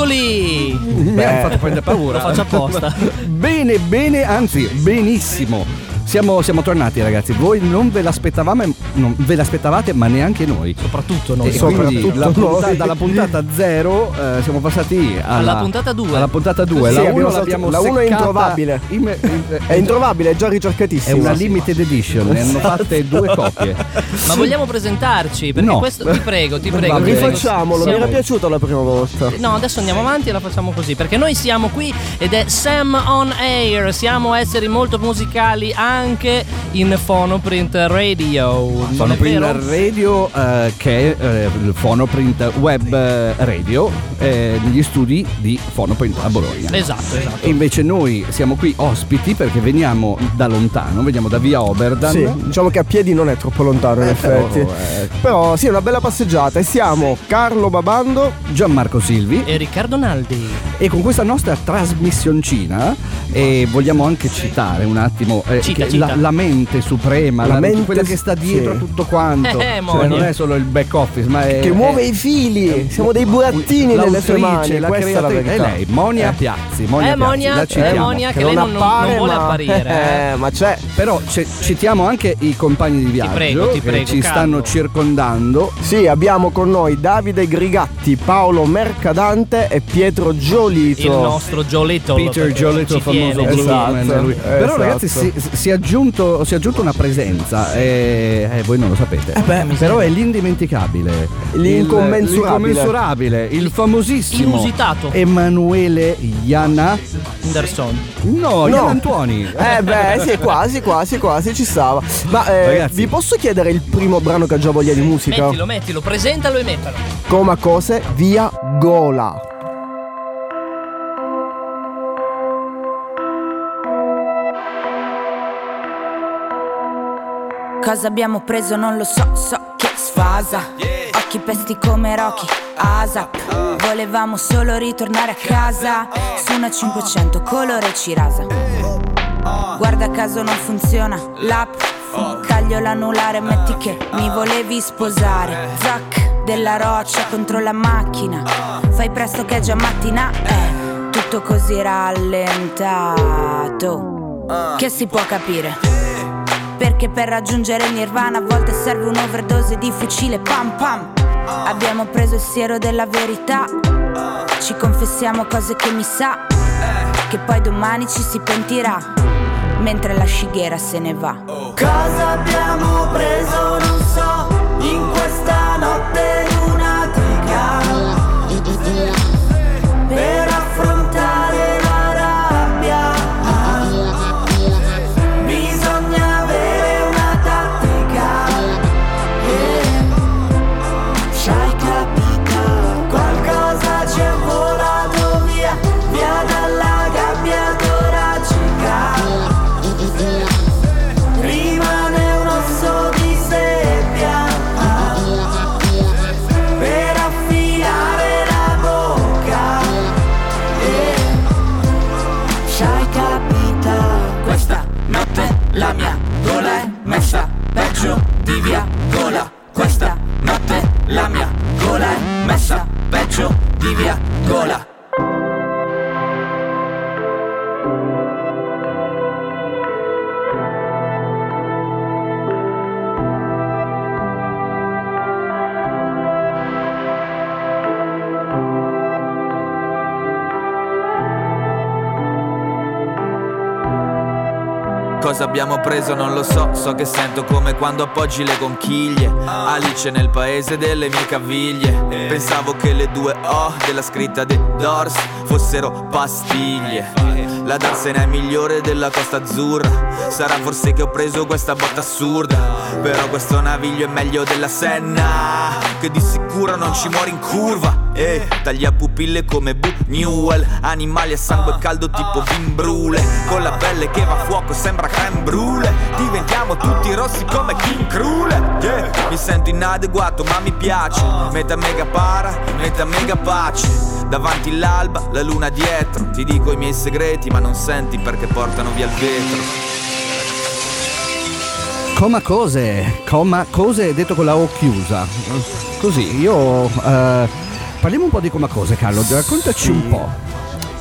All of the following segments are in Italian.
Eccoli! Mi hanno fatto prendere paura. Lo faccio apposta. bene, bene, anzi, benissimo. Siamo, siamo, tornati ragazzi, voi non ve l'aspettavamo, non ve l'aspettavate ma neanche noi. Soprattutto noi. E Soprattutto la punta, dalla puntata 0 eh, siamo passati alla, alla puntata 2. Alla puntata 2. Sì, la 1 l'abbiamo La 1 è introvabile. In, è introvabile, è già ricercatissima. È una limited edition, ne hanno fatte due copie. Ma vogliamo presentarci? Perché no. questo ti prego, ti prego. Ti Rifacciamolo, siamo... mi era piaciuto la prima volta. No, adesso andiamo avanti e la facciamo così. Perché noi siamo qui ed è Sam on Air. Siamo esseri molto musicali anche in Phonoprint Radio. Phonoprint Radio eh, che è eh, il Phonoprint Web Radio eh, negli studi di Phonoprint a Bologna. Esatto, esatto. E invece noi siamo qui ospiti perché veniamo da lontano, veniamo da via Oberdan. Sì, diciamo che a piedi non è troppo lontano in Eh, effetti. però, eh. Però sì, è una bella passeggiata e siamo Carlo Babando, Gianmarco Silvi E Riccardo Naldi. e con questa nostra trasmissioncina e vogliamo anche citare un attimo eh, Cita, che cita. La, la mente suprema, La la mente quella che sta dietro sì. a tutto quanto. Eh, Cioè, non è solo il back office, ma è che muove è- i fili. Siamo dei burattini nelle sue mani. la Questa è la creatrice. verità. È lei, Monia Eh. Piazzi. Monia Eh, Monia, Piazzi, la eh, citiamo. Monia, che lei non, non- non appare, vuole ma- apparire. eh. Eh, ma c'è. Però ci- citiamo anche i compagni di viaggio prego, ti che prego, ci Carlo. stanno circondando. Sì, abbiamo con noi Davide Grigatti, Paolo Mercadante e Pietro Giolito. Il nostro Giolito. Peter Giolito, ci famoso. Esatto, lui. Però esatto. ragazzi si, si è aggiunto, si è aggiunto una presenza e eh, voi non lo sapete. Eh beh, Però è l'indimenticabile, L'incommensurabile. il, l'incommensurabile, il famosissimo Inusitato. Emanuele Iana. Anderson. No, No. Antuoni. Eh beh, sì, quasi, quasi, quasi ci stava. Ma eh, Ragazzi. vi posso chiedere il primo brano che ho già voglia di musica? Mettilo, mettilo, presentalo e mettalo. Coma cose via Gola. Cosa abbiamo preso non lo so, so che sfasa. Occhi pesti come Rocky, ASAP Volevamo solo ritornare a casa. Su una 500 colore cirasa Guarda caso non funziona l'app. Taglio l'anulare, metti che mi volevi sposare. Zac della roccia contro la macchina. Fai presto che è già mattina Eh, tutto così rallentato. Che si può capire perché per raggiungere il nirvana a volte serve un'overdose di fucile pam pam. Abbiamo preso il siero della verità. Ci confessiamo cose che mi sa Che poi domani ci si pentirà Mentre la scighera se ne va. Cosa abbiamo preso non peggio di abbiamo preso non lo so, so che sento come quando appoggi le conchiglie. Alice nel paese delle mie caviglie. Pensavo che le due O della scritta dei Doors fossero pastiglie. La darsena è migliore della Costa Azzurra. Sarà forse che ho preso questa botta assurda. Però questo naviglio è meglio della Senna Che di sicuro non ci muore in curva e taglia pupille come Bu Newell. Animali a sangue caldo tipo Vin Brule. Con la pelle che va a fuoco sembra creme brule. Diventiamo tutti rossi come King Krule. Yeah. Mi sento inadeguato ma mi piace. Metà mega para, metà mega pace. Davanti l'alba, la luna dietro. Ti dico i miei segreti ma non senti perché portano via il vetro. Coma cose, coma cose detto con la O chiusa. Così, io eh, Parliamo un po' di come cose, Carlo, raccontaci Sì. un po'.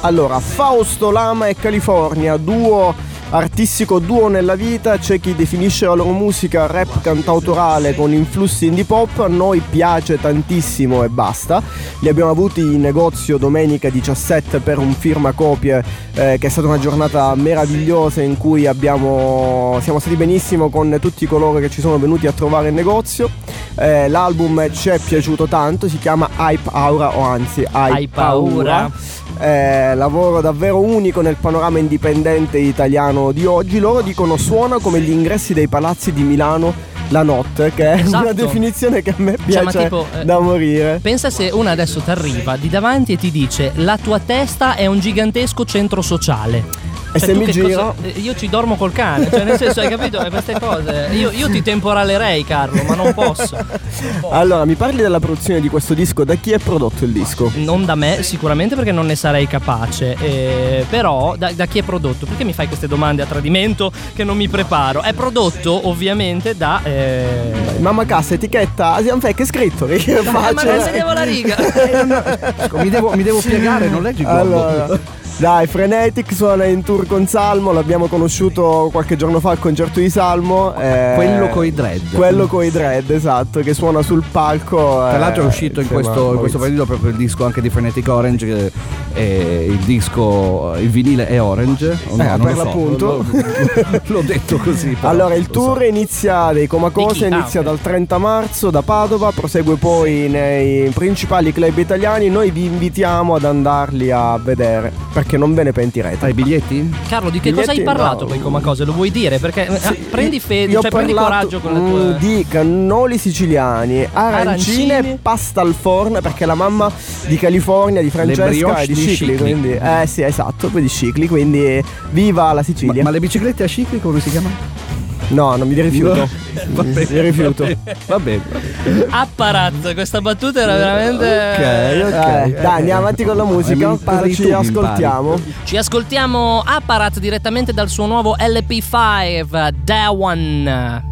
Allora, Fausto Lama e California, duo artistico duo nella vita, c'è chi definisce la loro musica rap cantautorale con influssi indie pop, a noi piace tantissimo e basta. Li abbiamo avuti in negozio domenica 17 per un firma copie eh, che è stata una giornata meravigliosa in cui abbiamo, siamo stati benissimo con tutti coloro che ci sono venuti a trovare in negozio. Eh, l'album ci è piaciuto tanto, si chiama Hype Aura o anzi Hype Hai paura? eh, lavoro davvero unico nel panorama indipendente italiano di oggi. Loro dicono suona come gli ingressi dei palazzi di Milano la notte, che è Esatto. una definizione che a me Cioè, piace ma tipo, eh, da morire. Pensa se una adesso ti arriva di davanti e ti dice la tua testa è un gigantesco centro sociale. E Cioè, se mi giro? cosa- eh, io ci dormo col cane, cioè nel senso hai capito Eh, queste cose. Io, io ti temporalerei Carlo, ma non posso. Non posso. Allora, mi parli della produzione di questo disco, da chi è prodotto il disco? Non da me sicuramente perché non ne sarei capace, eh, però da, da chi è prodotto? Perché mi fai queste domande a tradimento che non mi preparo? È prodotto ovviamente da... eh, Mamma cassa, etichetta Asian Fake è scritto, che io eh, ma faccio? non segnevo la riga. Mi devo, mi devo piegare, non leggi il globo. Allora, dai, Frenetic suona in tour con Salmo, l'abbiamo conosciuto qualche giorno fa al concerto di Salmo. eh, Quello coi dread. Quello coi dread, esatto, che suona sul palco. Tra eh, l'altro è uscito in questo, in questo periodo proprio il disco anche di Frenetic Orange, che è il disco, il vinile è orange. o no? Eh, per so, l'appunto. l'ho- L'ho detto così. però Allora, il lo so. tour inizia dei Comacose? Ah, inizia dal 30 marzo da Padova, prosegue poi nei principali club italiani. Noi vi invitiamo ad andarli a vedere perché non ve ne pentirete. Hai i biglietti? Carlo, di che cosa hai Biglietti? parlato No. poi come cose? Lo vuoi dire? Perché eh, Sì, prendi fede, cioè prendi coraggio con mm, tue... di cannoli siciliani, arancine, Arancini. pasta al forno perché la mamma di California, di Francesca è di di Scicli. quindi eh sì, esatto, poi di Scicli, quindi viva la Ma, Sicilia. ma le biciclette a cicli come si chiamano? No, non mi rifiuto. Va bene, mi rifiuto. Va bene. Apparat, questa battuta era veramente... Ok, ok. Eh, dai, andiamo avanti con la musica, impari ci ascoltiamo. Ci ascoltiamo Apparat direttamente dal suo nuovo LP5, Da One.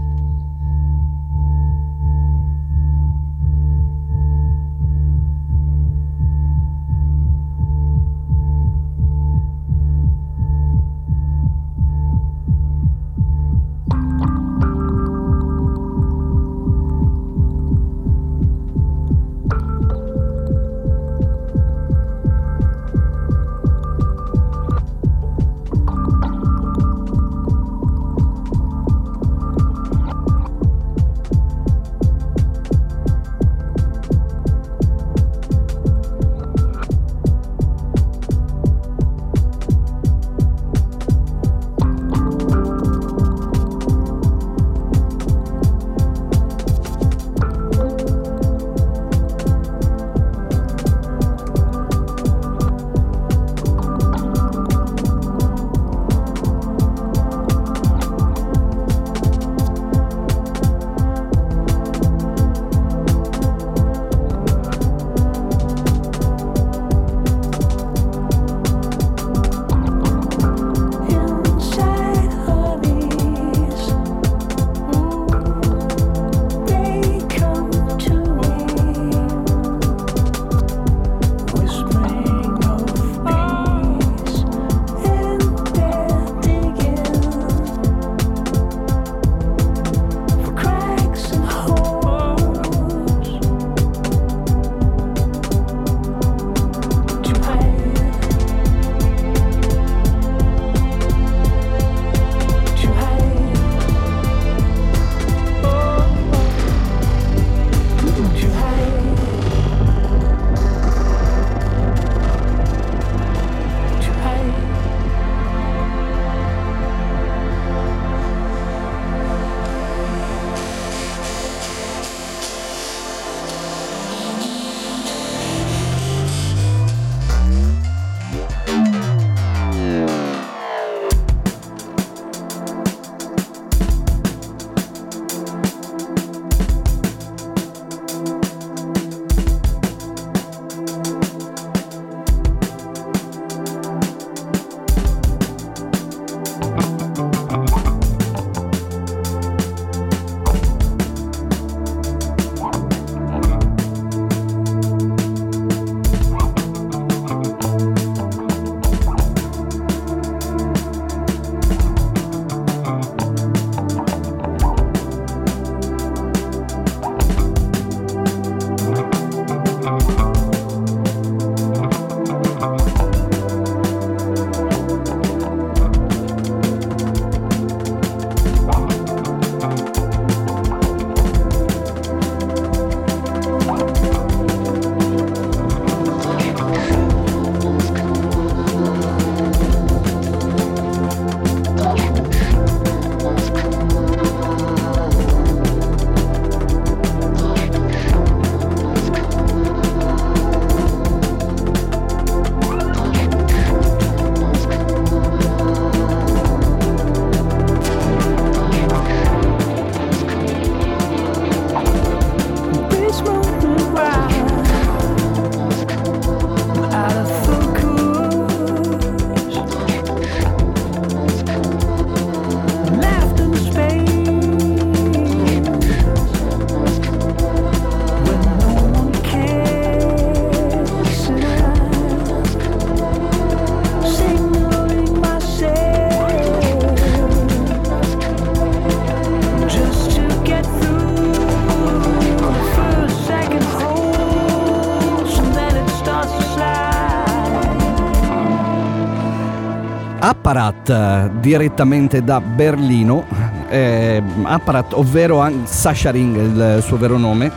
Apparat direttamente da Berlino, eh, Apparat ovvero Sasha Ring il suo vero nome.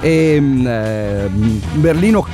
E eh, Berlino,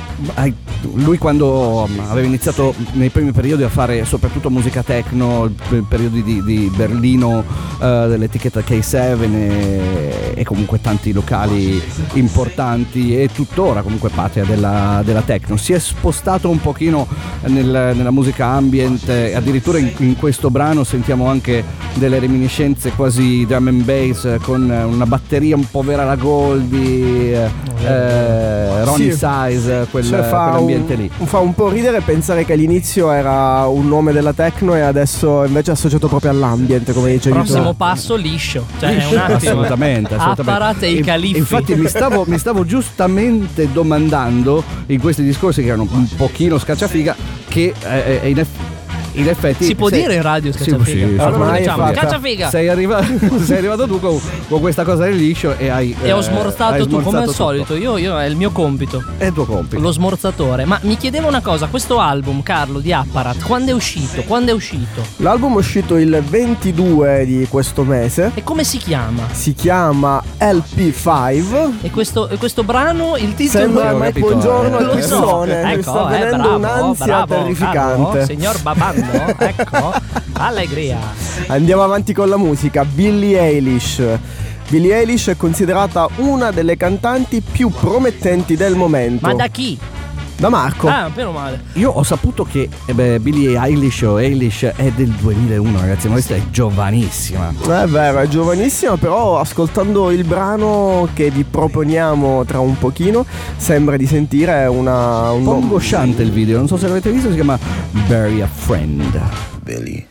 lui quando aveva iniziato nei primi periodi a fare soprattutto musica techno, periodi di, di Berlino eh, dell'etichetta K7 e, e comunque tanti locali importanti e tuttora comunque patria della, della techno, si è spostato un pochino nel- nella musica ambient, addirittura in, in questo brano sentiamo anche delle reminiscenze quasi drum and bass con una batteria un po' vera la Goldie, eh, Ronnie Sì. Size, quel, Cioè, fa, quell'ambiente un, lì. fa un po' ridere pensare che all'inizio era un nome della techno e adesso invece è associato proprio all'ambiente, come dicevi Prossimo tu. passo liscio. Cioè, è un attimo. Assolutamente, assolutamente. I califfi. Infatti mi stavo, mi stavo giustamente domandando in questi discorsi che erano un pochino scacciafiga che eh, eh, in, eff- in effetti Si può sei- dire in radio scacciafiga? sì, sì. Allora diciamo, fatta. scacciafiga. sei, arriva- sei arrivato tu con, con questa cosa del liscio e hai E ho eh, smorzato hai tu come al smorzato solito. Io, io è il mio compito. È il tuo compito. Lo smorzatore. Ma mi chiedevo una cosa, questo album, Carlo, di Apparat, quando è uscito? Quando è uscito? L'album è uscito il 22 di questo mese. E come si chiama? Si chiama LP5. E questo, e questo brano, il titolo Sembra ho Mike Buongiorno eh. al Lo so, persone. Mi ecco, sta eh, venendo bravo, un'ansia bravo, terrificante. Carlo, signor Ecco, allegria. Andiamo avanti con la musica. Billie Eilish. Billie Eilish è considerata una delle cantanti più promettenti del momento. Ma da chi? Da Marco. Ah, meno male. Io ho saputo che eh beh, Billie Eilish o Eilish è del 2001 ragazzi, ma questa è giovanissima. È vero, è giovanissima, però ascoltando il brano che vi proponiamo tra un pochino, sembra di sentire una. Un Un po' angosciante il video, non so se l'avete visto, si chiama Bury a Friend. Billy.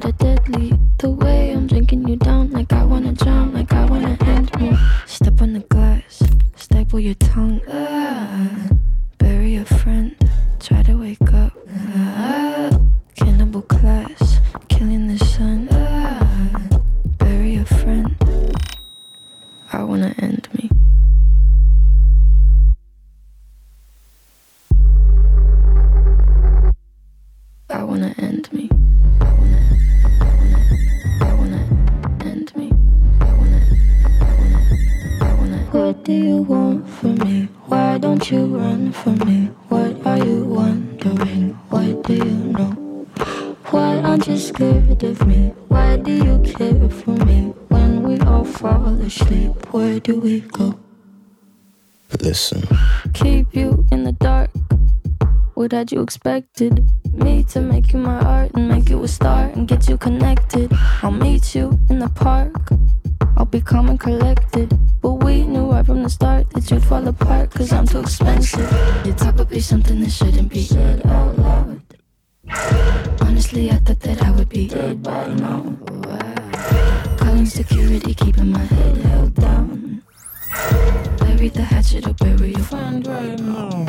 that are deadly. The way I'm drinking you down, like I wanna drown, like I wanna end me. Step on the glass, staple your tongue. Ah, Listen. keep you in the dark. What had you expected? Me to make you my art and make you a star and get you connected. I'll meet you in the park. I'll be calm and collected. But we knew right from the start that you'd fall apart cause I'm too expensive. Your talk would be something that shouldn't be said out loud. Honestly, I thought that I would be dead by now. Calling security, keeping my head held down. Bury the hatchet or bury your friend right now.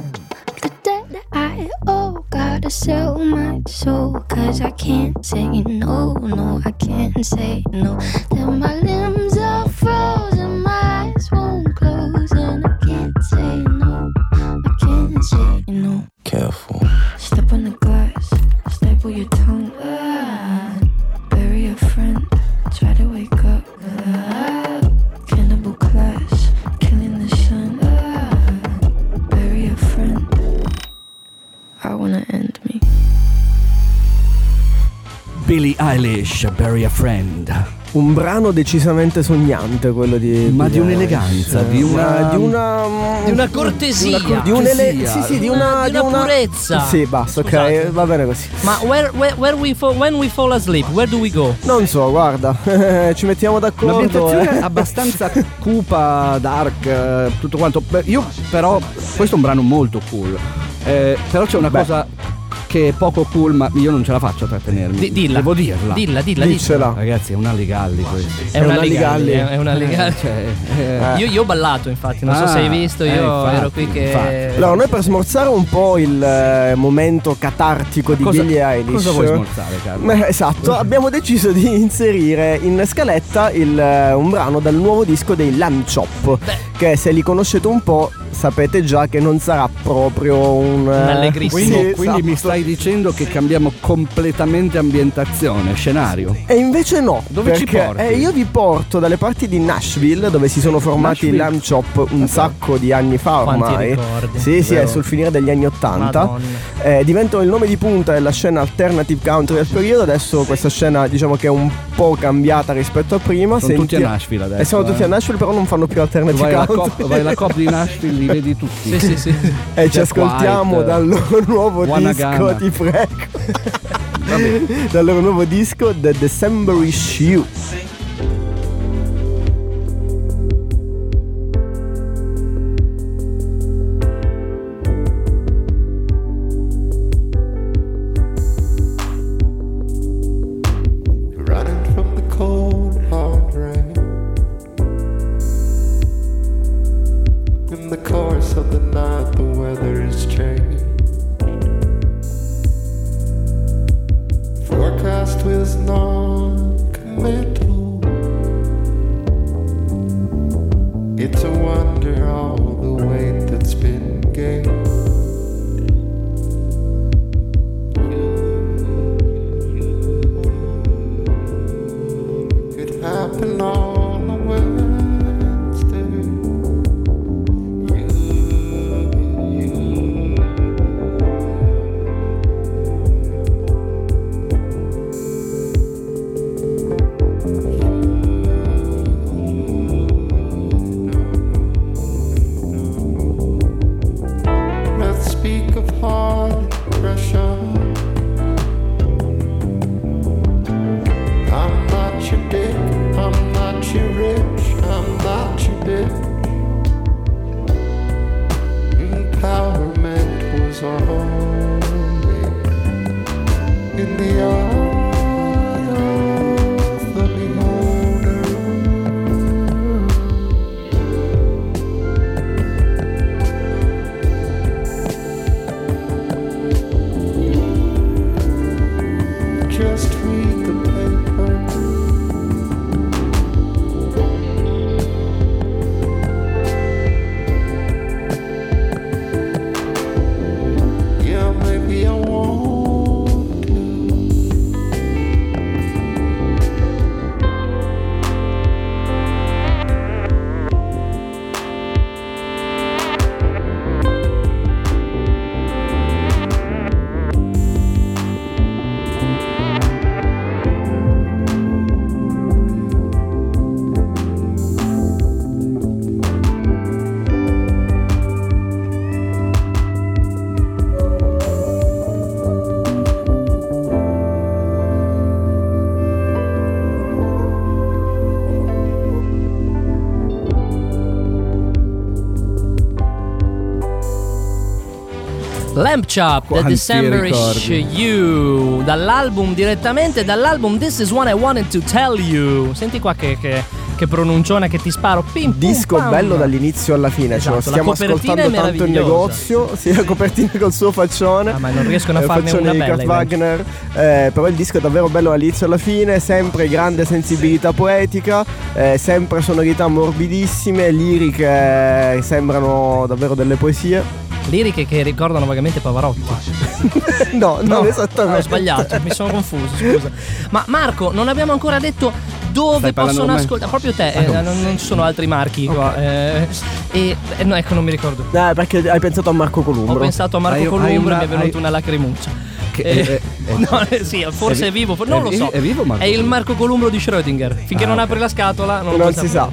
The debt I owe, gotta sell my soul. Cause I can't say no, no, I can't say no. Then my limbs are frozen, my eyes won't close. And I can't say no, I can't say no. Careful. Step on the glass, staple your tongue. Wanna end me. Billie Eilish, Bury a Friend. Un brano decisamente sognante quello di. Ma di un'eleganza, di una- di una. Di una cortesia. Di una, di un'ele- sì, sì, di Una- una, di una purezza. Sì, basta, Scusate. ok, va bene così. Ma where, where, where we fall, when we fall asleep, where do we go? Non so, guarda, ci mettiamo d'accordo. L'ambientazione eh. abbastanza cupa, dark, eh, tutto quanto. Io però, questo è un brano molto cool. Eh, però c'è una Beh. cosa che è poco cool, ma io non ce la faccio a trattenermi. Di- dilla. Devo dirla. Dilla, dilla, Diccela. Ragazzi, è un alligalli questo. È una una. Ligalli. È una Ligalli. Cioè, eh, Io, io ho ballato, infatti, non so Ah, se hai visto, io eh, infatti, ero qui che. infatti. Allora, noi per smorzare un po' il eh, momento catartico di cosa, Billie Eilish. cosa vuoi smorzare, Carlo? Beh, esatto, abbiamo deciso di inserire in scaletta il, eh, un brano dal nuovo disco dei Lamb Chop. Che se li conoscete un po' sapete già che non sarà proprio un. eh, allegrissimo. Quindi, quindi mi esatto. stai dicendo che cambiamo completamente ambientazione, scenario. E invece no, Dove ci porti? eh, io vi porto dalle parti di Nashville dove si sono formati i. Lamb Chop un sacco di anni fa Quanti ormai. ricordi, Sì, sì, è sul finire degli anni Ottanta. Eh, diventano il nome di punta della scena alternative country del periodo. Adesso questa scena diciamo che è un po' cambiata rispetto a prima. Sono tutti a Senti- Nashville adesso. E siamo tutti eh. a Nashville, però non fanno più alternative vai alla, country. cop, vai alla cop di Nashville, li vedi tutti. Sì, sì, sì. E ci Jack ascoltiamo White, dal loro nuovo Wanna disco, Gana. ti prego. dal loro nuovo disco The Decemberish You. знать. Lamp Chop, The Decemberish. You, dall'album direttamente dall'album This Is What I Wanted to Tell You. Senti qua che, che, che pronuncione che ti sparo. Pim, pum, Disco pam. bello dall'inizio alla fine, ce lo Esatto, la stiamo ascoltando tanto in meravigliosa. negozio, sì, la copertina col suo faccione. Ah, ma non riescono a Eh, farne una di bella, Kurt. Wagner, eh, però il disco è davvero bello dall'inizio alla fine, sempre grande sensibilità poetica, eh, sempre sonorità morbidissime, liriche eh, sembrano davvero delle poesie. Liriche che ricordano vagamente Pavarotti. no, non No, esattamente. Ho sbagliato, mi sono confuso, scusa. Ma Marco, non abbiamo ancora detto dove possono ascoltare. Proprio te, eh, non, non ci sono altri marchi qua. eh, e eh, no, ecco, non mi ricordo. Eh, perché hai pensato a Marco Ho Columbro. pensato a Marco Hai- Columbro e mi è venuta hai- una lacrimuccia. Che- Eh, eh, eh, no, sì, forse È è, vi- vivo, for- è non lo so. è vivo Marco il Columbro? Marco Columbro di Schrödinger. Finché Ah, non apri la scatola, non, lo non puoi si sa.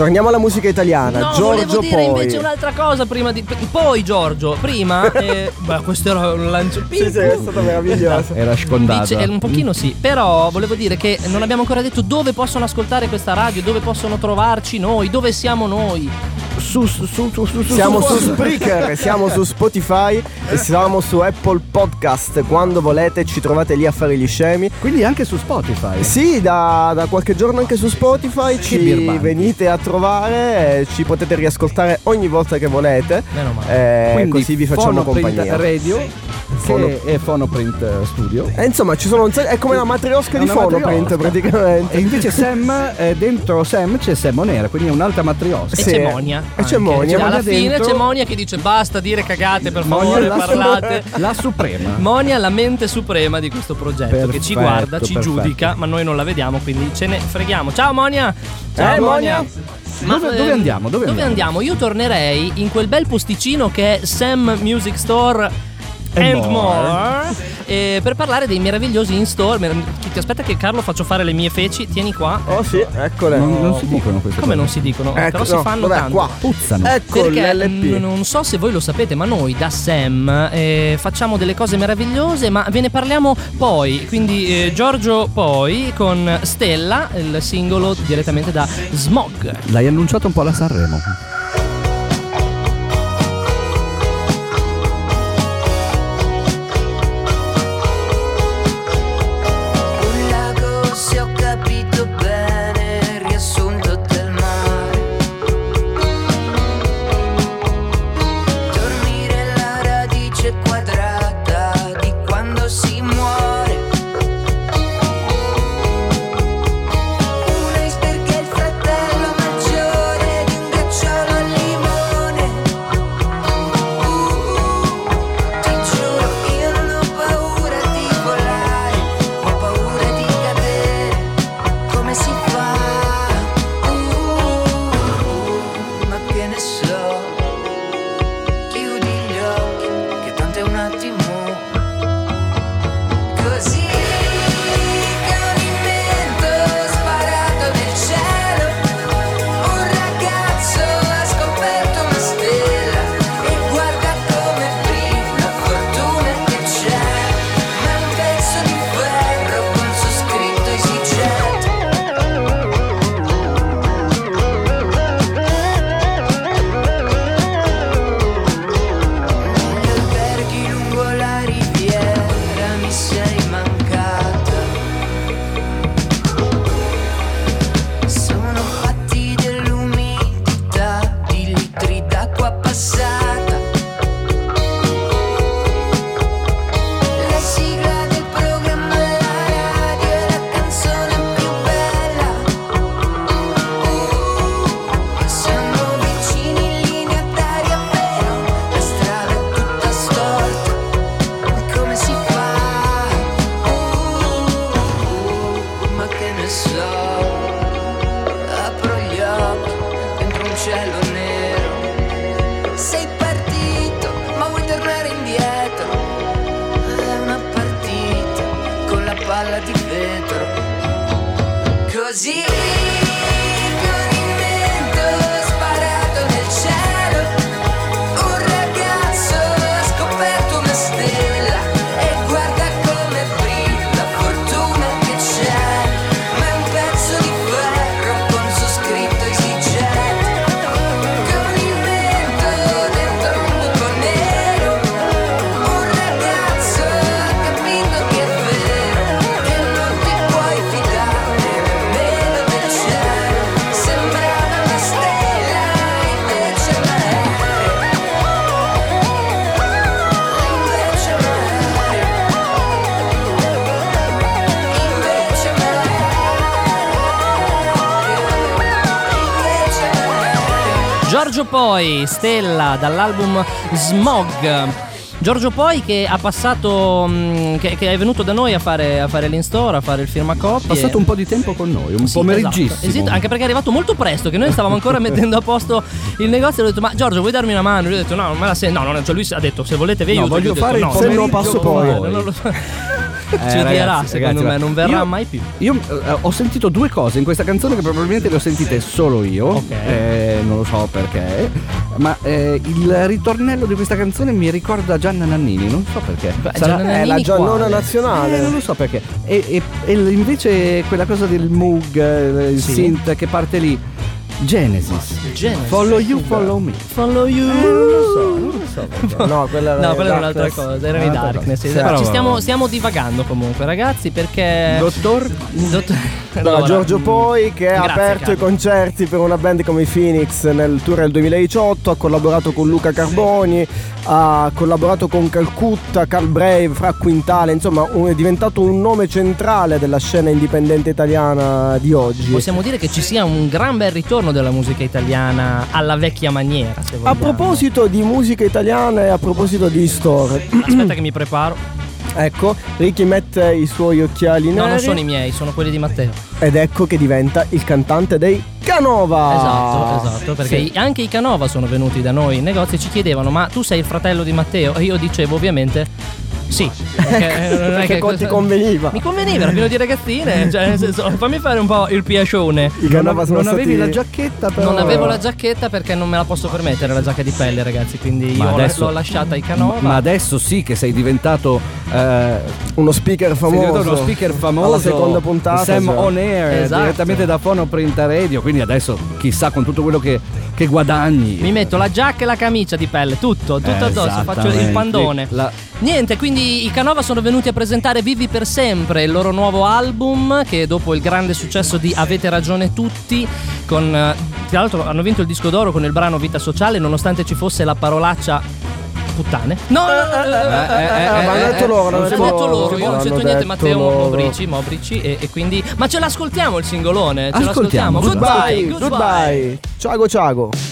Torniamo alla musica italiana. No, Giorgio volevo dire poi. invece un'altra cosa prima di. Poi, Giorgio, prima. eh, beh, questo era un lancio. Sì, sì, è stata meravigliosa. Era scondato. Dice, eh, un pochino sì, però volevo dire che non abbiamo ancora detto dove possono ascoltare questa radio, dove possono trovarci noi, dove siamo noi. Su, su, su, su, su- Siamo su- su Spreaker, siamo su Spotify e siamo su Apple Podcast. Quando volete ci trovate lì a fare gli scemi. Quindi anche su Spotify. Sì, da, da qualche giorno anche su Spotify ci venite a trovare, ci potete riascoltare ogni volta che volete. Meno male. Eh, Quindi così vi facciamo compagnia. Radio Fono- è Phonoprint eh, Studio. Eh, insomma, ci sono è come la matriosca di Phonoprint praticamente. E invece Sam, eh, dentro Sam c'è Sam Nera, quindi è un'altra matriosca. E Sì. c'è Monia. E c'è. Monia. Cioè, alla Monia fine dentro. c'è Monia che dice basta dire cagate per Monia favore, la- parlate. La suprema. Monia la mente suprema di questo progetto che ci Perfetto, guarda, ci perfetto. giudica, ma noi non la vediamo, quindi ce ne freghiamo. Ciao Monia! Ciao Eh, Monia? Dove- dove ehm, andiamo? Dove andiamo? Io tornerei in quel bel posticino che è Sam Music Store And and more. more, eh, per parlare dei meravigliosi in store. Ti aspetta che Carlo faccio fare le mie feci, tieni qua. Oh sì, eccole. Non, non si dicono queste Come cose. non si dicono? Ecco, Però si no, fanno vabbè, tanto. qua. Puzzano. Ecco Perché l'LP. n- non so se voi lo sapete, ma noi da Sam eh, facciamo delle cose meravigliose, ma ve ne parliamo poi. Quindi eh, Giorgio poi con Stella, il singolo direttamente da Smog. L'hai annunciato un po' alla Sanremo. Giorgio Poi, Stella dall'album Smog. Giorgio Poi che ha passato, mm, che, che è venuto da noi a fare, a fare l'in-store, a fare il firmacopie. È passato un po' di tempo con noi, un Sì, pomeriggissimo. esatto, esatto, anche perché è arrivato molto presto, che noi stavamo ancora mettendo a posto il negozio. E ho detto, ma Giorgio, vuoi darmi una mano? Lui ha detto, no, non me la sento. No, no, cioè lui ha detto, se volete vi No, aiuto. voglio Io ho detto, fare il no, Se no pomeriggio passo con poi. Eh, Ci odierà, ragazzi, secondo ragazzi, me, non verrà io- mai più. Io eh, ho sentito due cose in questa canzone che probabilmente le ho sentite solo io, Ok. eh, non lo so perché, ma eh, il ritornello di questa canzone mi ricorda Gianna Nannini, non so perché. Beh, Sarà- Gianna È la Nannini Giannona quale? nazionale. Eh, non lo so perché. E, e- e invece quella cosa del Moog, eh, il Sì. synth che parte lì. Genesis. Genesis. Follow you, follow me. Follow you. non lo so, non lo so. perché. No, quella era No, quella era un'altra cosa, erano i Darkness. cosa. sì. Sì. ci stiamo, stiamo divagando comunque, ragazzi, perché. Dottor? Dottor- Allora, Allora, Giorgio Poi che ha aperto Carlo. i concerti per una band come i Phoenix nel tour del 2018, ha collaborato con Luca Carboni, ha collaborato con Calcutta, Carl Brave, Fra Quintale, insomma un- è diventato un nome centrale della scena indipendente italiana di oggi. Possiamo dire che ci sia un gran bel ritorno della musica italiana alla vecchia maniera. Se A proposito di musica italiana e a proposito di store, Aspetta che mi preparo. ecco, Ricky mette i suoi occhiali neri No, non sono i miei, sono quelli di Matteo. ed ecco che diventa il cantante dei Canova. Esatto, esatto, perché Sì. anche i Canova sono venuti da noi in negozio e ci chiedevano "Ma tu sei il fratello di Matteo?" E io dicevo ovviamente sì, perché, non è Perché che co- ti conveniva. Mi conveniva, era pieno di ragazzine, cioè nel senso, fammi fare un po' il piacione. I Canova sono non stati... avevi la giacchetta però. Non avevo la giacchetta perché non me la posso permettere la giacca di pelle, ragazzi, quindi Ma io l'ho- adesso- l'ho lasciata ai Canova. Ma adesso sì che sei diventato eh, uno speaker famoso. uno speaker famoso. Alla seconda puntata. Sam cioè. on air Esatto. direttamente da Fono Print Radio. Quindi adesso chissà con tutto quello che, che guadagni. Mi metto la giacca e la camicia di pelle, tutto, tutto addosso, faccio il pandone. La- Niente, quindi i Canova sono venuti a presentare Vivi per sempre, il loro nuovo album che dopo il grande successo di Avete ragione tutti, con, eh, tra l'altro hanno vinto il disco d'oro con il brano Vita Sociale nonostante ci fosse la parolaccia puttane. No, no, no, no, no, no, eh, eh, Ah, ma hanno detto loro, hanno hanno detto loro, loro, io non c'entro niente, Matteo. Mobrici, Mobrici e, e quindi... Ma ce l'ascoltiamo il singolone, ce Ascoltiamo. l'ascoltiamo. Goodbye, Goodbye, goodbye. goodbye. Ciao,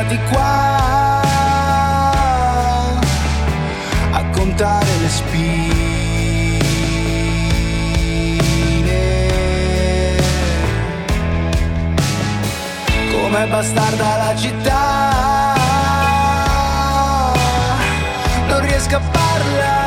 arrivati qua a contare le spine? Come bastarda la città, non riesco a parlare.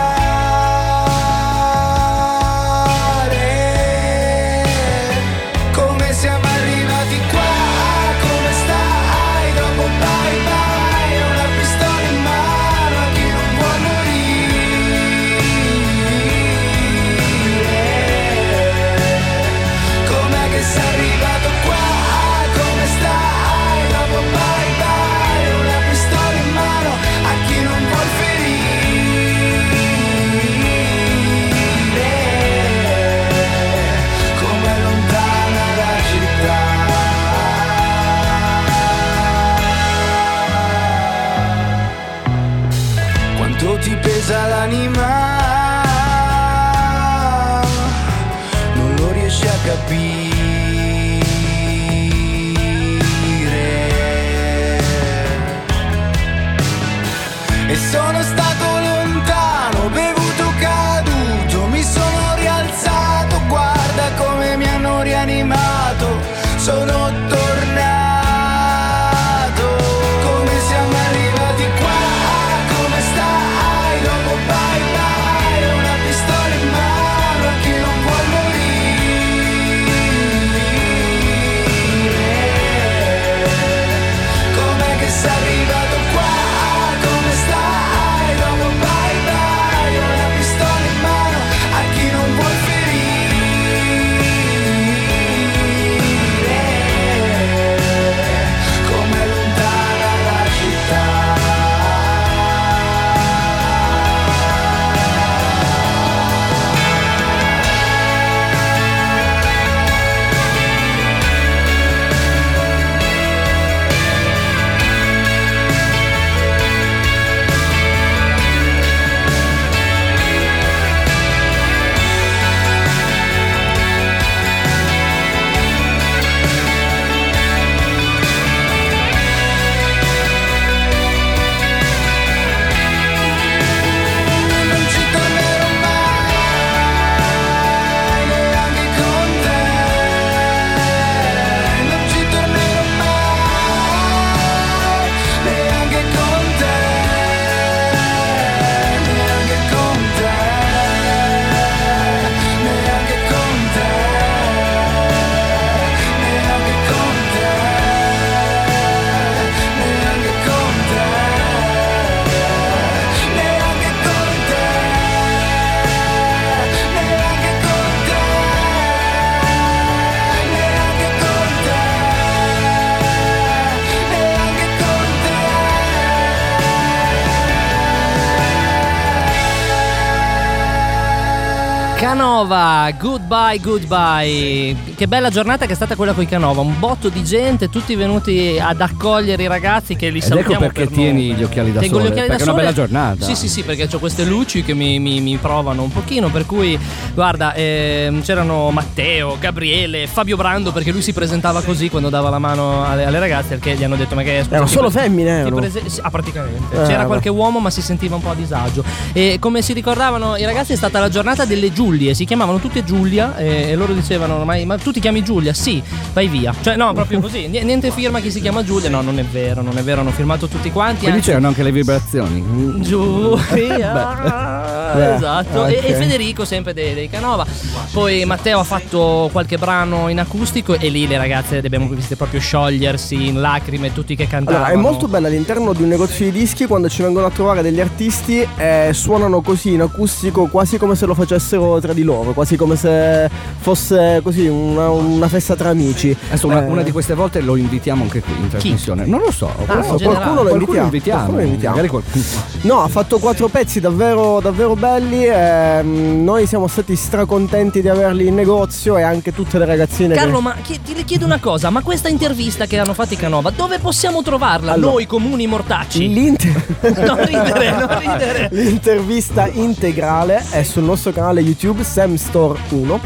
Canova, goodbye, goodbye. Che bella giornata che è stata quella con i Canova. Un botto di gente, tutti venuti ad accogliere i ragazzi che li Ed salutiamo. ecco perché per tieni nome. gli occhiali da Tengo sole, gli occhiali da perché è una sole. bella giornata. Sì, sì, sì, perché ho queste luci che mi, mi- mi provano un pochino. Per cui, guarda, ehm, c'erano Matteo, Gabriele, Fabio Brando, perché lui si presentava così quando dava la mano alle, alle ragazze, perché gli hanno detto: Ma che scusa, Erano solo pre- femmine, prese- sì, ah, praticamente. Eh, C'era vabbè. qualche uomo, ma si sentiva un po' a disagio. E come si ricordavano i ragazzi, è stata la giornata delle Giulie. Si chiamavano tutte Giulia e, e loro dicevano: ormai, Ma tu ti chiami Giulia? Sì, vai via. Cioè, no, proprio così. Ni- Niente firma chi si chiama Giulia. No, non è vero, non è vero. Hanno firmato tutti quanti. Quindi anzi- c'erano anche le vibrazioni. Giulia Beh, esatto ok. e, e Federico sempre dei, dei Canova poi Matteo ha fatto qualche brano in acustico e lì le ragazze le abbiamo viste proprio sciogliersi in lacrime tutti che cantavano Allora, è molto bello all'interno di un negozio di dischi quando ci vengono a trovare degli artisti e suonano così in acustico quasi come se lo facessero tra di loro, quasi come se fosse così una, una festa tra amici. Adesso una, Eh, una di queste volte lo invitiamo anche qui in trasmissione. Non lo so. generale. qualcuno lo Qualcuno invitiamo. invitiamo. qualcuno lo invitiamo. Qualcuno. No, ha fatto quattro pezzi davvero, davvero belli. Ehm, noi siamo stati stracontenti di averli in negozio e anche tutte le ragazzine. Carlo, che... ma chi- ti chiedo una cosa, ma questa intervista che hanno fatto i Canova, dove possiamo trovarla? Allora, Noi comuni mortacci. L'inter- Non ridere, non ridere. L'intervista integrale è sul nostro canale YouTube Sam Store 1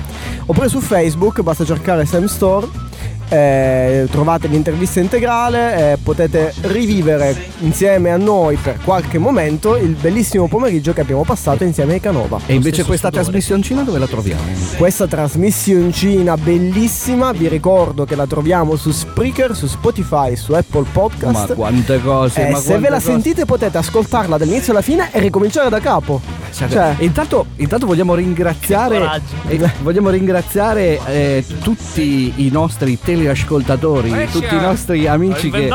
oppure su Facebook basta cercare Sam Store. Eh, trovate l'intervista integrale e potete rivivere insieme a noi per qualche momento il bellissimo pomeriggio che abbiamo passato insieme ai Canova. E invece questa sudore. trasmissioncina dove la troviamo? Questa trasmissioncina bellissima vi ricordo che la troviamo su Spreaker, su Spotify, su Apple Podcast. Ma quante cose! Eh, ma se quante ve la cose. sentite potete ascoltarla dall'inizio alla fine e ricominciare da capo. Cioè, E intanto, intanto vogliamo ringraziare, eh, vogliamo ringraziare eh, tutti i nostri teleascoltatori, Brescia. tutti i nostri amici che,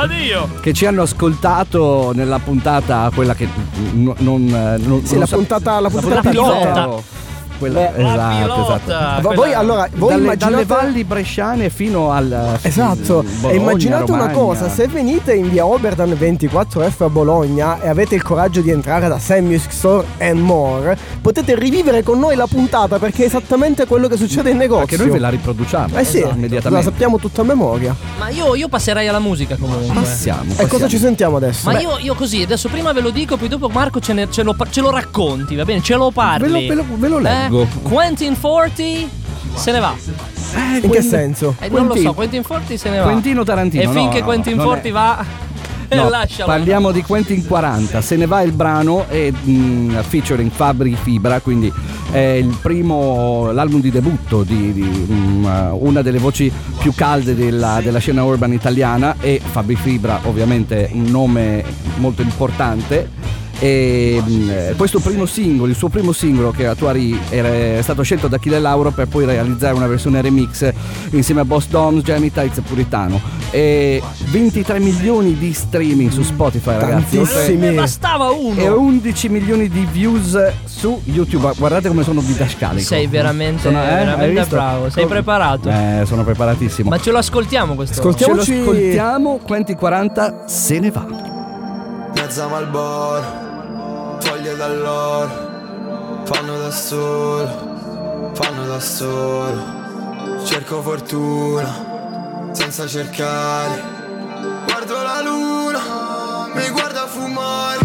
che ci hanno ascoltato nella puntata quella che n- non, non Sì, non la sa- puntata- la puntata pilota. zero. Quella, Beh, La esatto, pilota, esatto. voi allora voi dalle, immaginate dalle valli bresciane fino al Esatto, Bologna, e immaginate una Romagna. cosa, se venite in via Oberdan 24F a Bologna e avete il coraggio di entrare da Sam Music Store and More, potete rivivere con noi la puntata perché è esattamente quello che succede in negozio. perché noi ve la riproduciamo Eh sì, la immediatamente. sappiamo tutta a memoria. Ma io, io passerei alla musica comunque. Passiamo. E cosa passiamo. ci sentiamo adesso? Ma io, io così, adesso prima ve lo dico, poi dopo Marco ce, ne- ce lo, ce lo racconti, va bene? Ce lo parli. Ve lo- ve lo- ve lo leggo. Eh? Quentin Forti se ne va. Eh, in che senso? Eh, non lo so, Quentin Forti se ne va. Quentino Tarantino. E no, finché no, Quentin Forti è- va, No, lascialo. parliamo di Quentin 40, se ne va il brano e mm, featuring Fabri Fibra, quindi è il primo, l'album di debutto di, di, mm, una delle voci più calde della, della scena urban italiana e Fabri Fibra ovviamente un nome molto importante. E eh, questo primo singolo, il suo primo singolo che attuari era, è stato scelto da Achille Lauro per poi realizzare una versione remix insieme a Boss Doms, Jamie Tights e Puritano. E 23 milioni di streaming su Spotify, ragazzi. Tantissimi. Ne bastava uno. E 11 milioni di views su YouTube. Guardate come sono didascalico. Sei veramente, Sono- eh? Veramente bravo. Sei preparato. Eh, sono preparatissimo. Ma ce lo ascoltiamo questo. Ascolti- Ce lo ascoltiamoci- ascoltiamo, Quentin 40 se ne va. Mezza Malboro, foglie dall'oro, fanno da solo, fanno da solo. Cerco fortuna, senza cercare. Guardo la luna, mi guarda fumare,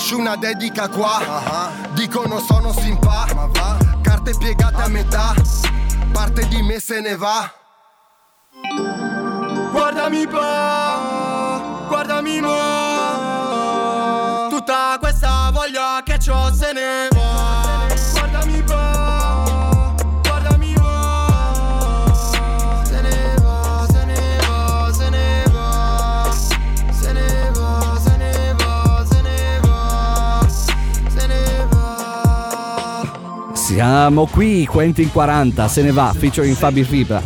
Lascio una dedica qua, dicono sono simpa. Carte piegate a metà, parte di me se ne va. Guardami pa, guardami ma Tutta questa voglia che c'ho se ne Siamo qui, Quentin 40, se ne va, featuring Fabi Fibra.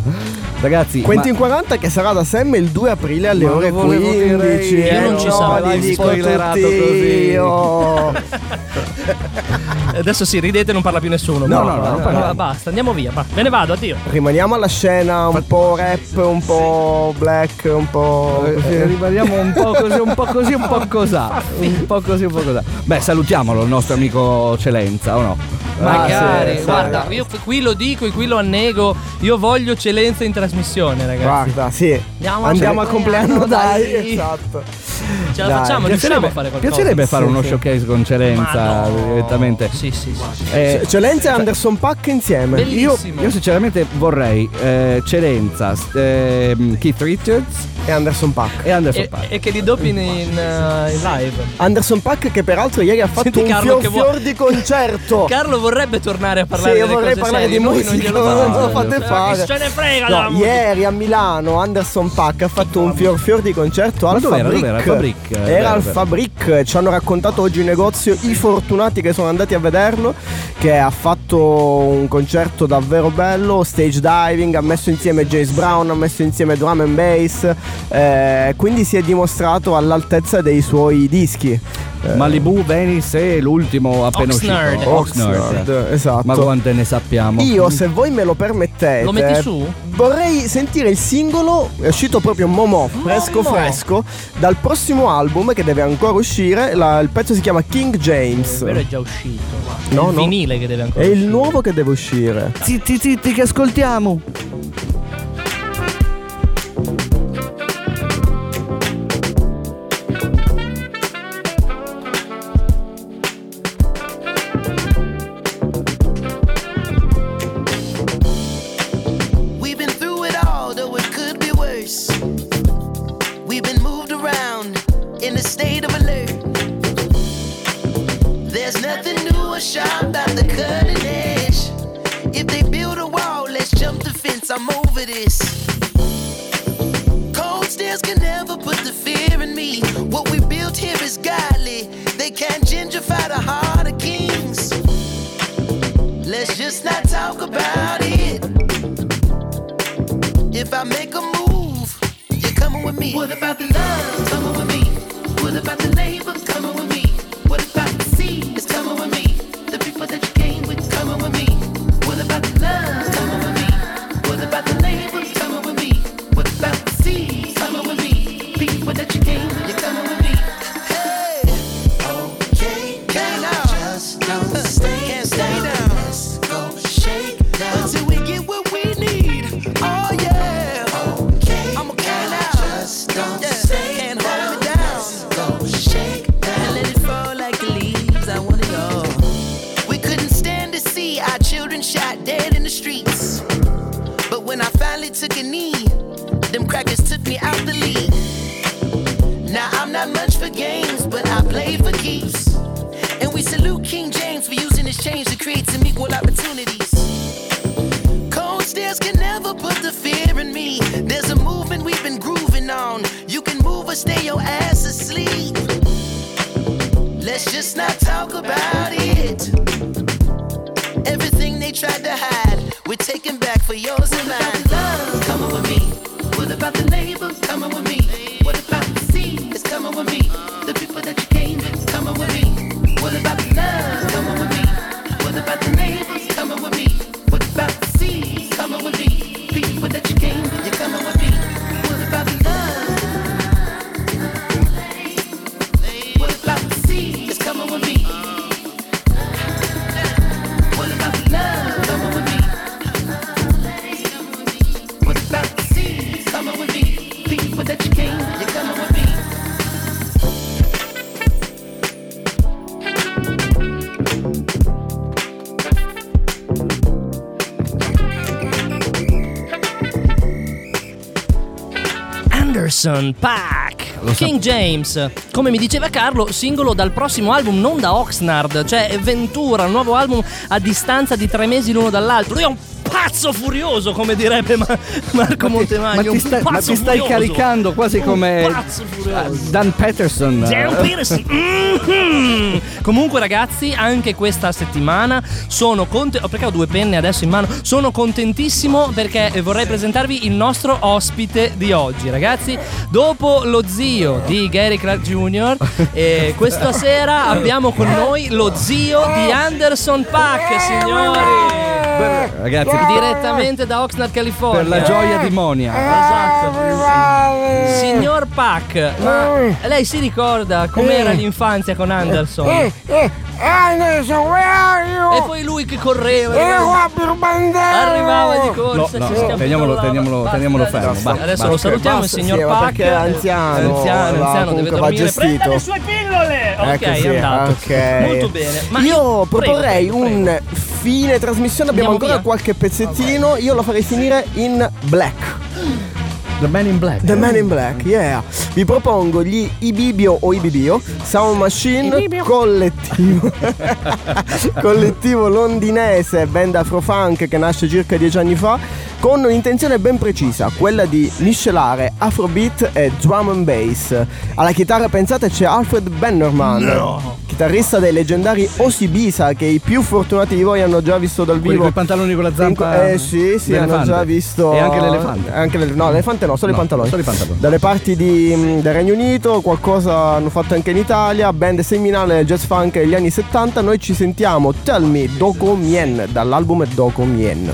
Ragazzi, Quentin ma- 40 che sarà da Sam il 2 aprile alle Ma ore lo volevo 15 dire io, Eh, non ci no, sarò, l'hai spoilerato così. io. Adesso sì, ridete e non parla più nessuno. No, Basta, no, no, eh, parliamo. Basta, andiamo via. va. Me ne vado, addio. Rimaniamo alla scena un po' rap, un po' black, un po'... Eh, rimaniamo un po' così, un po' così, un po' cosà. Un po' così, un po' cosà. Beh, salutiamolo il nostro amico Celenza, o no? Magari, sì, sì. guarda, io qui lo dico e qui lo annego. Io voglio celenza in trasmissione, ragazzi. Guarda, sì. Andiamo a Andiamo compleanno, compleanno, dai. dai. Esatto. Ce la Dai, facciamo, riusciamo Piacerebbe, a fare qualcosa. piacerebbe fare Sì, uno sì. showcase con Celenza no. direttamente. Sì, sì, sì. Eh, C'è Lenza e Anderson Pack insieme. Io, io sinceramente vorrei eh, Celenza, st- ehm, Keith Richards E Anderson Pack. e Anderson E, e che li doppino in, eh, in live. Anderson Pack che peraltro ieri ha fatto Senti un Carlo fior fior di concerto. Carlo vorrebbe tornare a parlare Sì, io vorrei parlare serie, di noi musica, non glielo date. lo fate Eh, fare. Se ne frega No, ieri a Milano Anderson Pack ha fatto un fior fior di concerto al? Fabric. Fabric, eh, Era vero, al vero. Fabric, ci hanno raccontato oggi in negozio i fortunati che sono andati a vederlo, che ha fatto un concerto davvero bello, stage diving, ha messo insieme James Brown, ha messo insieme drum and bass, eh, quindi si è dimostrato all'altezza dei suoi dischi. Eh, Malibu, Venice e l'ultimo appena Oxnard. uscito. Oxnard, esatto. Ma quante ne sappiamo? Io, se voi me lo permettete, Lo metti su? Vorrei sentire il singolo, è uscito proprio Momo, fresco Momo. fresco, dal prossimo album che deve ancora uscire. la- il pezzo si chiama King James. Vero è già uscito. No, è il no. vinile che deve È ancora il uscire. nuovo che deve uscire. Zitti, zitti, che ascoltiamo. shine. Anderson Pack. Lo King James, come mi diceva Carlo, singolo dal prossimo album, non da Oxnard, cioè Ventura, un nuovo album a distanza di tre mesi l'uno dall'altro. Lui è un pazzo furioso, come direbbe Ma- Marco Ma Montemagno. ti, stai, un ma ti stai furioso. caricando quasi come eh, Dan Peterson. Dan Peterson. Mhm. Comunque, ragazzi, anche questa settimana sono contento. Perché ho due penne adesso in mano? Sono contentissimo perché eh, vorrei presentarvi il nostro ospite di oggi, ragazzi. Dopo lo zio di Gary Clark Jr., eh, questa sera abbiamo con noi lo zio di Anderson Pack, signori. Ragazzi, Direttamente da Oxnard, California. per la gioia di Monia. Esatto. Signor Pack, ma lei si ricorda com'era l'infanzia con Anderson? Eh, eh, Anderson, where are you? E poi lui che correva. Eh, arrivava- qua per bandera. Arrivava di No, corsa. no, si no, scappava. teniamolo, teniamolo, Basta, teniamolo adesso- fermo. basta. basta, Adesso basta. lo salutiamo il signor sì, Pack. è anziano, Anziano, va, anziano, deve dormire. gestito. Prenda le sue pillole. Ok, Ecco, sì, è andato. ok. Molto bene. Ma io prego, proporrei prego, un prego. Fine trasmissione, abbiamo Andiamo ancora via? qualche pezzettino, io lo farei finire in black. The Man in Black. The Man in Black, yeah. Vi propongo gli Ibibio o Ibibio Sound Machine collettivo collettivo londinese, band afrofunk che nasce circa dieci anni fa con un'intenzione ben precisa, quella di miscelare afrobeat e drum and bass. Alla chitarra pensate c'è Alfred Bannerman, chitarrista dei leggendari Osibisa che i più fortunati di voi hanno già visto dal Quelli vivo. con i pantaloni con la zampa. Eh sì, sì, hanno già visto. E anche l'elefante. Anche l'ele- no, l'elefante no, solo No, i pantaloni. solo i pantaloni. Dalle parti di, mh, del Regno Unito, qualcosa hanno fatto anche in Italia, band seminale jazz funk degli anni 70. Noi ci sentiamo Tell Me Doko Mien dall'album Doko Mien.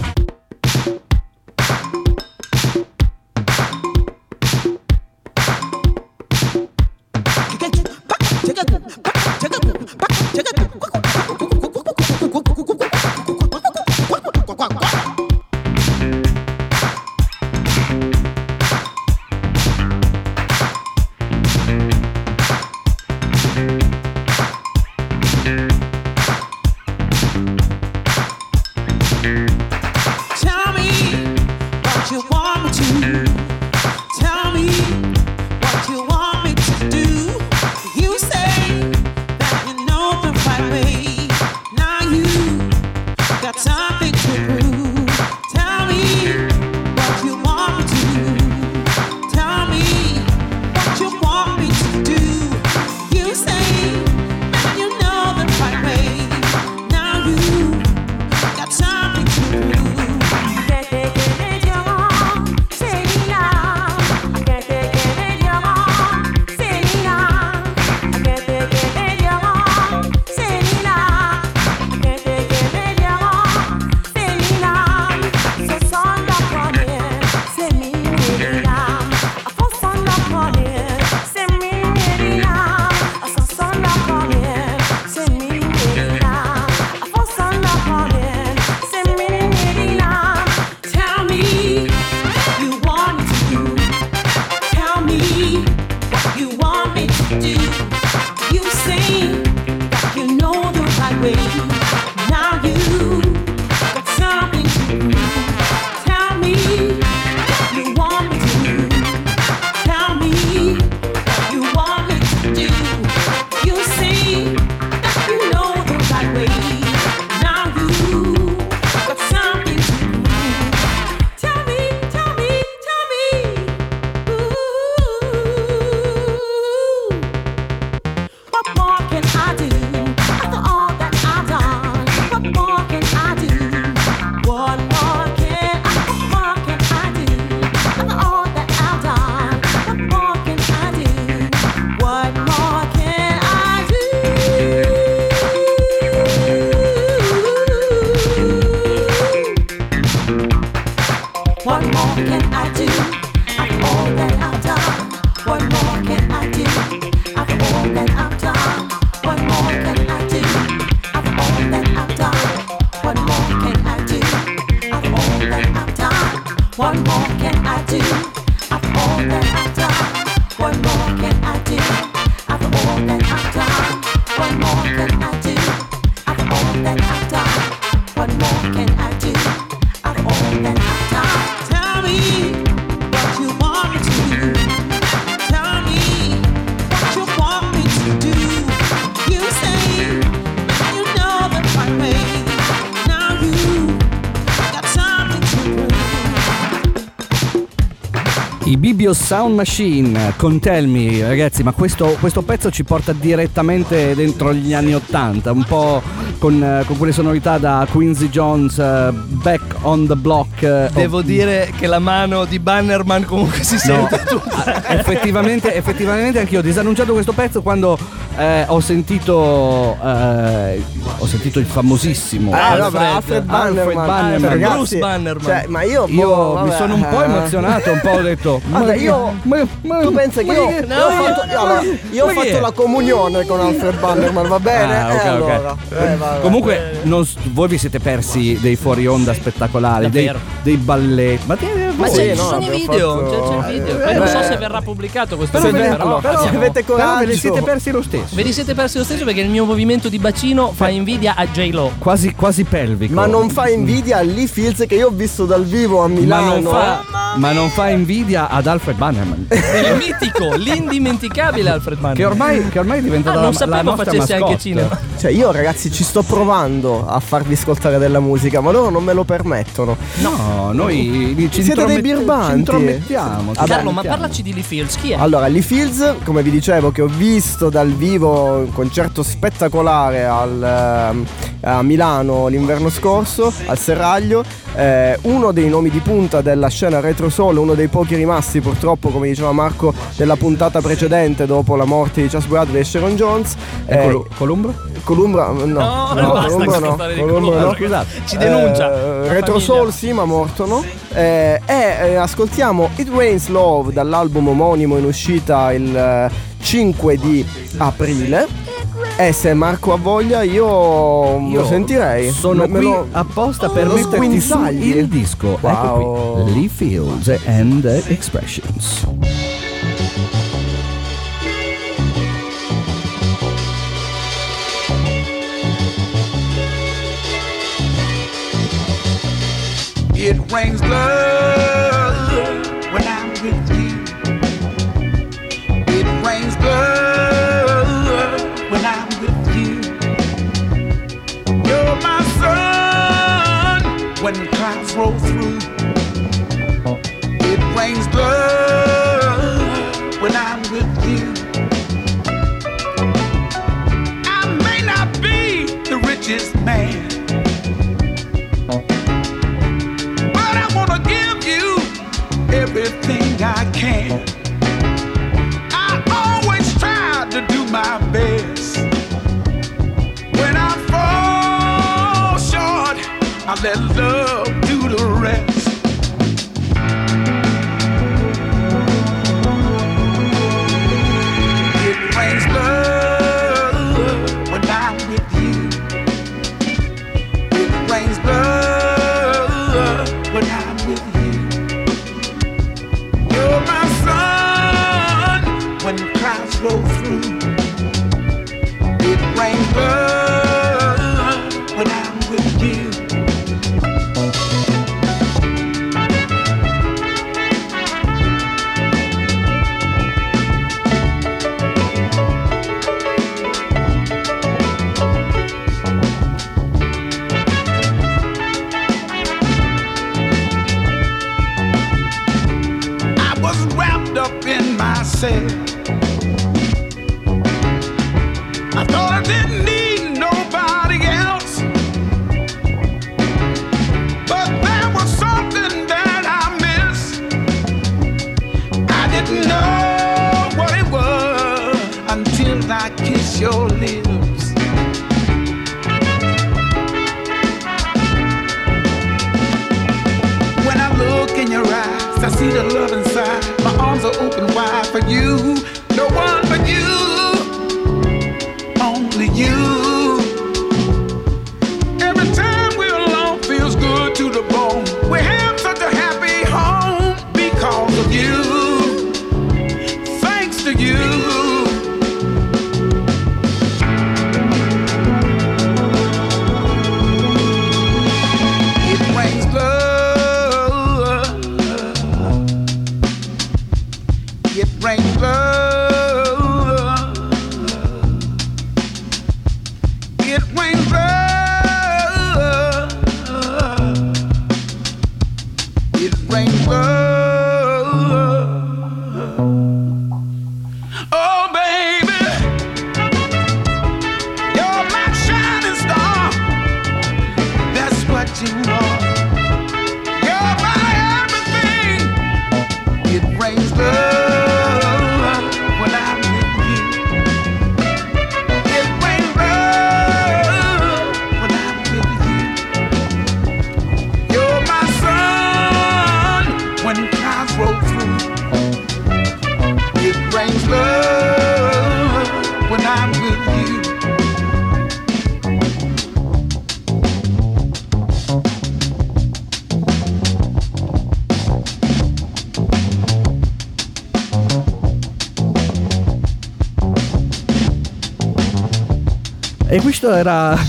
after I Bibio Sound Machine con Tell Me, ragazzi, ma questo, questo pezzo ci porta direttamente dentro gli anni Ottanta, un po' con, con quelle sonorità da Quincy Jones, eh, Back on the Block. eh, Devo oh, dire che la mano di Bannerman comunque si No, sente tutta. effettivamente, effettivamente anch'io ho disannunciato questo pezzo quando eh, ho sentito eh, ho sentito il famosissimo Ah, Alfred, vabbè, Alfred Bannerman, Bannerman. Cioè, ragazzi, Bruce Bannerman. Cioè, ma io, Io boh, mi sono un po' emozionato, un po' ho detto. Vabbè, io- ma- ma- Tu pensa che ma io, che- io ho fatto, io, allora, io ho ma fatto la comunione con Alfred Bannerman, va bene? Ah, ok, Eh, ok. allora. Eh, vabbè. Comunque, non voi vi siete persi dei fuori onda spettacolari, dei, dei balletti. Ma, te- Ma voi- sì, no, ci sono i video, fatto- c'è, c'è il video. Eh, Poi non so se verrà pubblicato questo Se video, ve- però, però se avete Però ve li coraggio. siete persi lo stesso. Ve li siete persi lo stesso perché il mio movimento di bacino fa invidia a J-Lo. Quasi, quasi pelvico. Ma non fa invidia a Lee Fields che io ho visto dal vivo a Ma Milano. non, fa, ma non fa invidia ad Alfred Bannerman. Il mitico, l'indimenticabile Alfred Bannerman. che, ormai, che ormai è diventato Ah, la, non sapevo facesse anche cinema. Cioè, io ragazzi ci sto provando a farvi ascoltare della musica, ma loro non me lo permettono. No, noi ci, Siete dei intromet- birbanti. ci intromettiamo. ci Vabbè, Carlo, ma parlaci di Lee Fields, chi è? Allora, Lee Fields, come vi dicevo, che ho visto dal vivo un concerto spettacolare al, ehm, a Milano l'inverno scorso, al Serraglio, eh, uno dei nomi di punta della scena retro soul, uno dei pochi rimasti purtroppo, come diceva Marco, della puntata precedente dopo la morte di Chas Bradley e Sharon Jones. E Eh, Colu- Columbro? Columbra, no, No, no, Columbra no, storia di Columbra Columbra, no. scusate. Ci denuncia. Eh, Retro famiglia. Soul sì, ma morto no. Eh, e eh, ascoltiamo It Rains Love dall'album omonimo in uscita il eh, 5 di aprile. E se Marco ha voglia io, lo sentirei. Sono Me- me qui lo- apposta per lo metterti su il disco. Wow. Ecco qui. Lee Fields and the Expressions. It rains love Rains love when I'm with you. I may not be the richest man. But I wanna give you everything I can. I always try to do my best. When I fall short, I let love questo era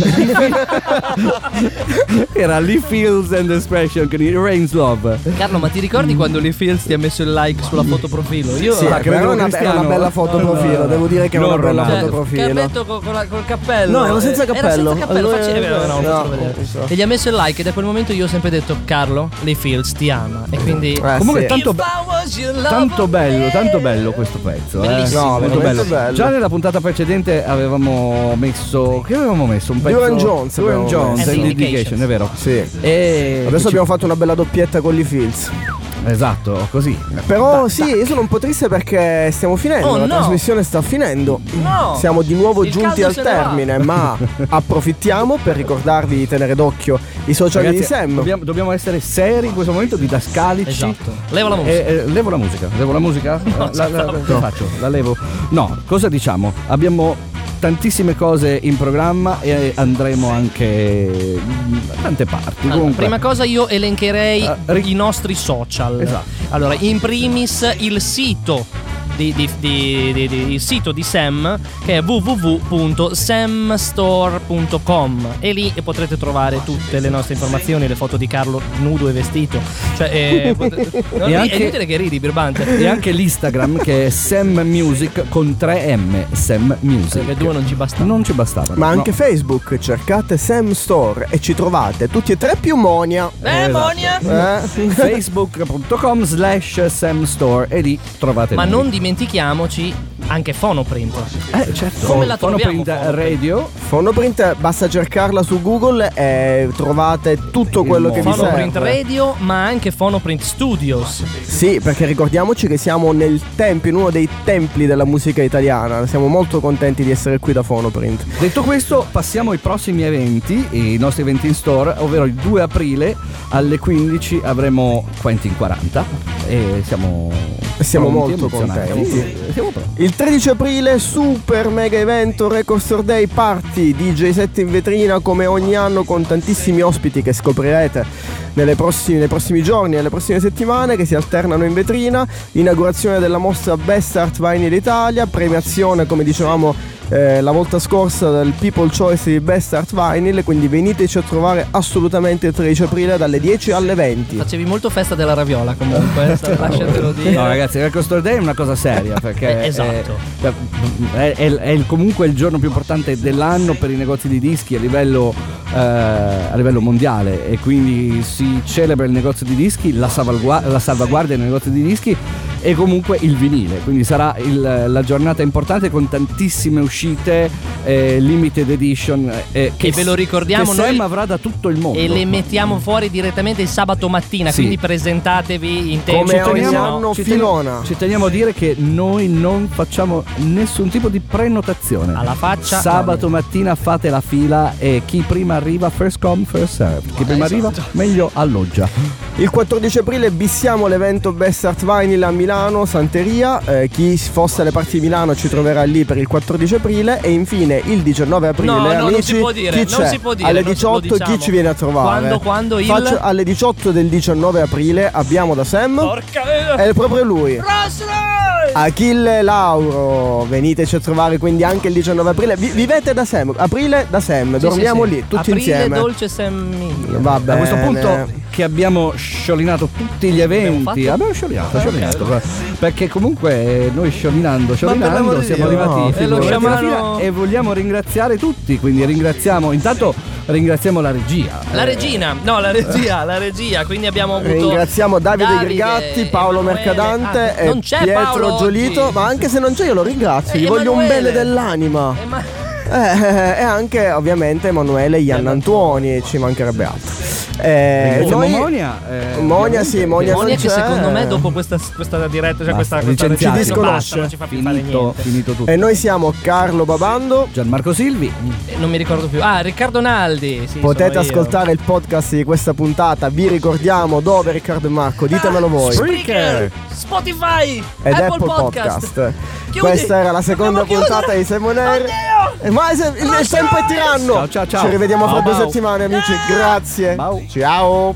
era Lee Fields and Expression con il Rains Love. Carlo, ma ti ricordi quando Lee Fields ti ha messo il like sulla foto profilo? Io Sì, Ah, che era una, era una bella foto profilo, devo dire che è una bella foto profilo. Carletto con, con la- col cappello. No, era senza cappello. Era senza cappello, Allora, facci- eh, no, no, so. E gli ha messo il like e da quel momento io ho sempre detto Carlo, Lee Fields ti ama. E quindi Eh, Comunque sì. tanto, lover, tanto bello, tanto bello questo pezzo. eh. Bellissimo. No, molto bello. bello. Già nella puntata precedente avevamo messo. Che avevamo messo? Un pezzo. Duran Jones Duran Jones, and Indication, è vero. Sì. E Adesso abbiamo fatto una bella doppietta con Lee Fields. Esatto, così. Però sì, io sono un po' triste perché stiamo finendo, Oh, la no. trasmissione sta finendo. No. Siamo di nuovo Il giunti al termine, ma approfittiamo per ricordarvi di tenere d'occhio i social Ragazzi, di Sam. Dobbiamo, dobbiamo essere seri in questo momento, didascalici. Esatto. Leva la musica. E, eh, levo la musica. Levo la musica? la, la- la- che faccio? La levo? No, cosa diciamo? Abbiamo tantissime cose in programma e andremo anche da tante parti. Allora, Comunque, prima cosa io elencherei Ah, ri- i nostri social. Esatto. Allora, in primis il sito di, di- di- di- di- il sito di Sam che è www.samstore.com e lì potrete trovare tutte le nostre informazioni, le foto di Carlo nudo e vestito. Cioè, eh, pot- non ri- anche- è inutile che ridi, birbante. e anche l'Instagram che è Sam Music con 3 M. Sam Music. Perché due non ci bastava. Non ci bastava. Ma anche no. Facebook, cercate Sam Store e ci trovate tutti e tre più Monia. Eh, Monia! Eh? facebook.com slash Sam Store e lì trovate Ma noi. non dimentichiamoci anche Phonoprint. Eh, certo. Come la troviamo, Phonoprint Phonoprint? Radio. Phonoprint, basta cercarla su Google e trovate tutto quello che vi Phonoprint serve. Radio, ma anche Phonoprint Studios. Sì, perché ricordiamoci che siamo nel tempio, in uno dei templi della musica italiana. Siamo molto contenti di essere qui da Phonoprint. Detto questo, passiamo ai prossimi eventi, i nostri eventi in store, ovvero il 2 aprile alle 15 avremo Quentin 40 e siamo Siamo molto contenti. Siamo pronti. Il 13 aprile, super mega evento Record Store Day Party, DJ set in vetrina come ogni anno con tantissimi ospiti che scoprirete nelle prossime- nei prossimi giorni, nelle prossime settimane che si alternano in vetrina, inaugurazione della mostra Best Art Vinyl Italia, premiazione come dicevamo eh, la volta scorsa del People Choice di Best Art Vinyl, quindi veniteci a trovare assolutamente il 13 aprile dalle 10 alle 20. Facevi molto festa della raviola comunque, eh, lasciatelo dire. No ragazzi, Record Store Day è una cosa seria perché esatto. è, è- è comunque il giorno più importante dell'anno per i negozi di dischi a livello, eh, a livello mondiale e quindi si celebra il negozio di dischi, la, salvagua- la salvaguardia del negozio di dischi e comunque il vinile, quindi sarà il- la giornata importante con tantissime uscite, eh, limited edition eh, Che ve lo ricordiamo che Sam noi- avrà da tutto il mondo. E le mettiamo fuori direttamente il sabato mattina, Sì. quindi presentatevi in tempo. Come perché ogni anno ci teniamo- filona. Ci teniamo a dire che noi non facciamo nessun tipo di prenotazione. Alla faccia. Sabato mattina fate la fila e chi prima arriva first come first served. Chi prima esatto. arriva meglio alloggia. Il 14 aprile bissiamo l'evento Best Art Vinyl a Milano, Santeria. Eh, chi fosse alle parti di Milano ci troverà lì per il 14 aprile. E infine il 19 aprile, No, no, non amici, si può dire, chi non c'è? si può dire, alle non si- lo 18 chi diciamo. ci viene a trovare? Quando- quando il- Faccio- alle 18 del 19 aprile abbiamo da Sam. Porca È proprio lui. Achille Lauro, veniteci a trovare quindi anche il 19 aprile. Vi- vivete da Sam, aprile da Sam, Sì, dormiamo sì, sì. lì tutti Aprile insieme. dolce Sam Va A questo punto che abbiamo sciolinato tutti gli eventi, abbiamo sciolinato, Ah, sciolinato, perché comunque noi sciolinando, sciolinando siamo arrivati no, fino e lo alla fine. e vogliamo ringraziare tutti, quindi ringraziamo intanto ringraziamo la regia. La Eh, regina, no, la regia, la regia. Quindi abbiamo avuto. Ringraziamo Davide, Davide, Grigatti, Paolo Emanuele. Mercadante Ah, e Pietro Paolo Giolito. oggi. Ma anche se non c'è, io lo ringrazio. Eh, Gli voglio un Emanuele. bene dell'anima. Eh, ma- Eh, e anche ovviamente Emanuele Ian Antuoni, ci mancherebbe altro. Eh, noi- Monia. eh, Monia, sì, Monia Monia che c'è. secondo me dopo questa, questa diretta, cioè Basta, questa, questa Ci disconosce. non ci fa più fare finito, niente. finito tutto. E noi siamo Carlo Babando. Gianmarco Silvi. Eh, Non mi ricordo più. Ah, Riccardo Naldi. Sì, Potete io. ascoltare il podcast di questa puntata. Vi ricordiamo dove Riccardo e Marco, ditemelo voi. Spreaker, Spotify Ed Apple, Apple Podcast. Podcast. Questa era la seconda puntata di Simon Air. Tempo è tiranno. Ciao, ciao, ciao. Ci rivediamo fra due settimane, amici. Grazie. Ciao.